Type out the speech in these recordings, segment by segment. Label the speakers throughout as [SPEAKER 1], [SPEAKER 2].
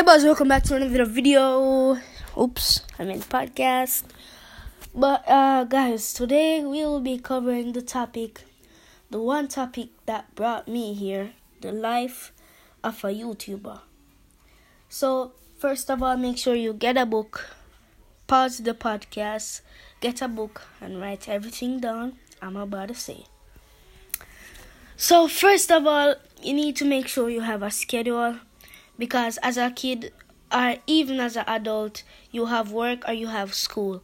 [SPEAKER 1] Hey boys, welcome back to another video. Oops, I mean podcast. But uh guys, today we will be covering the topic, the one topic that brought me here, the life of a YouTuber. So first of all, make sure you get a book, pause the podcast, get a book, and write everything down I'm about to say. So first of all, you need to make sure you have a schedule because as a kid or even as an adult you have work or you have school.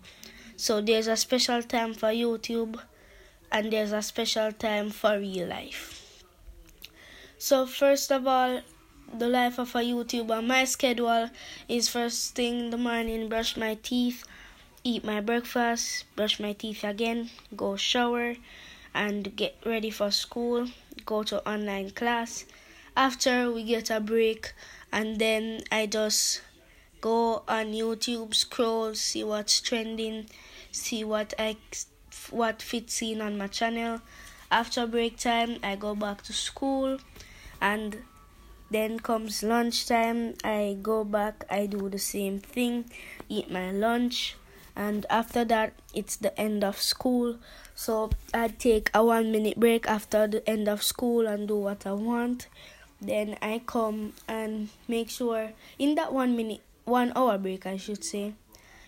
[SPEAKER 1] So there's a special time for youtube and there's a special time for real life. So first of all the life of a youtuber my schedule is first thing in the morning brush my teeth eat my breakfast brush my teeth again go shower and get ready for school go to online class after we get a break and then I just go on YouTube, scroll, see what's trending, see what I what fits in on my channel. After break time, I go back to school, and then comes lunchtime. I go back, I do the same thing, eat my lunch, and after that, it's the end of school. So I take a one minute break after the end of school and do what I want then I come and make sure in that one minute, one hour break, I should say.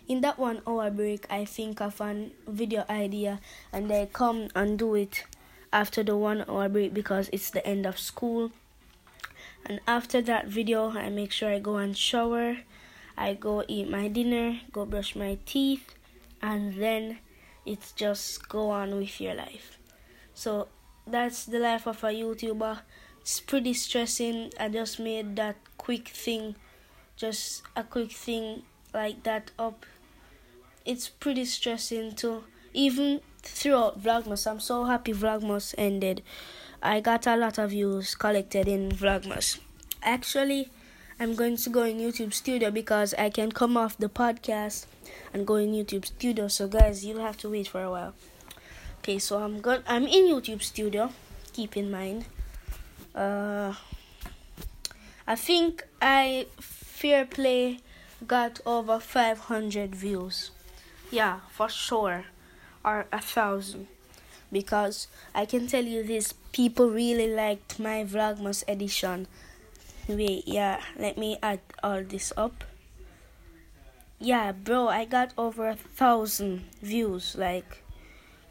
[SPEAKER 1] In that one hour break, I think of an video idea and I come and do it after the one hour break because it's the end of school. And after that video, I make sure I go and shower. I go eat my dinner, go brush my teeth, and then it's just go on with your life. So that's the life of a YouTuber it's pretty stressing. I just made that quick thing, just a quick thing like that up. It's pretty stressing too. Even throughout Vlogmas, I'm so happy Vlogmas ended. I got a lot of views collected in Vlogmas. Actually, I'm going to go in YouTube Studio because I can come off the podcast and go in YouTube Studio. So guys, you'll have to wait for a while. Okay, so I'm good. I'm in YouTube Studio. Keep in mind. Uh, I think I Fair Play got over 500 views. Yeah, for sure. Or a thousand. Because I can tell you this, people really liked my Vlogmas edition. Wait, yeah, let me add all this up. Yeah, bro, I got over a thousand views. Like,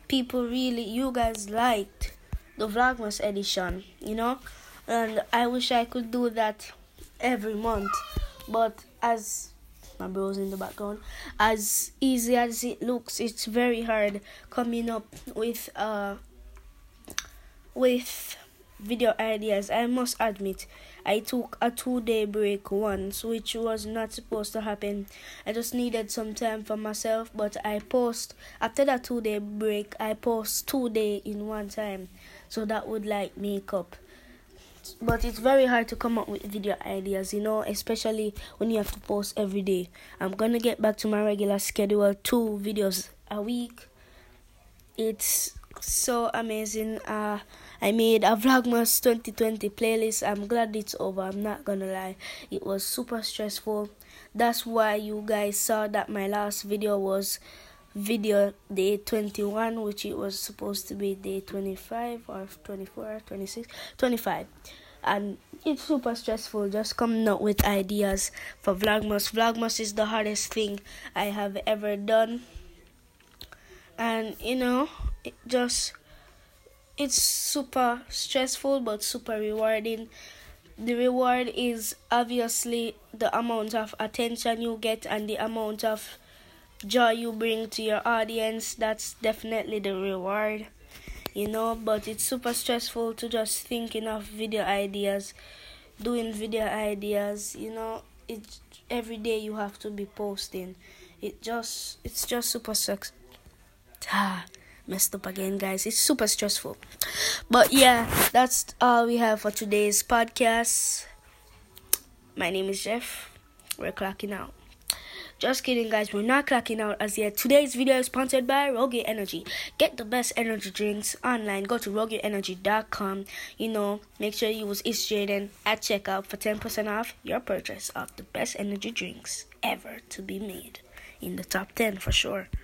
[SPEAKER 1] people really, you guys liked the Vlogmas edition, you know? And I wish I could do that every month. But as my bro's in the background, as easy as it looks, it's very hard coming up with uh with video ideas. I must admit, I took a two day break once, which was not supposed to happen. I just needed some time for myself, but I post after that two day break, I post two day in one time, so that would like make up. But it's very hard to come up with video ideas, you know, especially when you have to post every day. I'm gonna get back to my regular schedule, two videos a week. It's so amazing. Uh, I made a Vlogmas 2020 playlist. I'm glad it's over. I'm not gonna lie, it was super stressful. That's why you guys saw that my last video was video day 21, which it was supposed to be day 25 or 24, 26, 25. And it's super stressful just coming up with ideas for Vlogmas. Vlogmas is the hardest thing I have ever done. And you know, it just it's super stressful but super rewarding. The reward is obviously the amount of attention you get and the amount of joy you bring to your audience. That's definitely the reward, you know. But it's super stressful to just thinking of video ideas, doing video ideas, you know. It's every day you have to be posting. It just it's just super sucks. Ah. Messed up again, guys. It's super stressful. But yeah, that's all we have for today's podcast. My name is Jeff. We're clocking out. Just kidding, guys. We're not clocking out as yet. Today's video is sponsored by Rogue Energy. Get the best energy drinks online. Go to rogueenergy.com. You know, make sure you use East Jayden at checkout for 10% off your purchase of the best energy drinks ever to be made in the top 10 for sure.